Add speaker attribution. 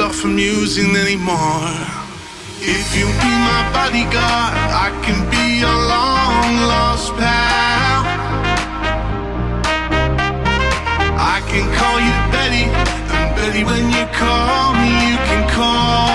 Speaker 1: stuff amusing anymore. If you be my bodyguard, I can be your long lost pal. I can call you Betty, and Betty, when you call me, you can call.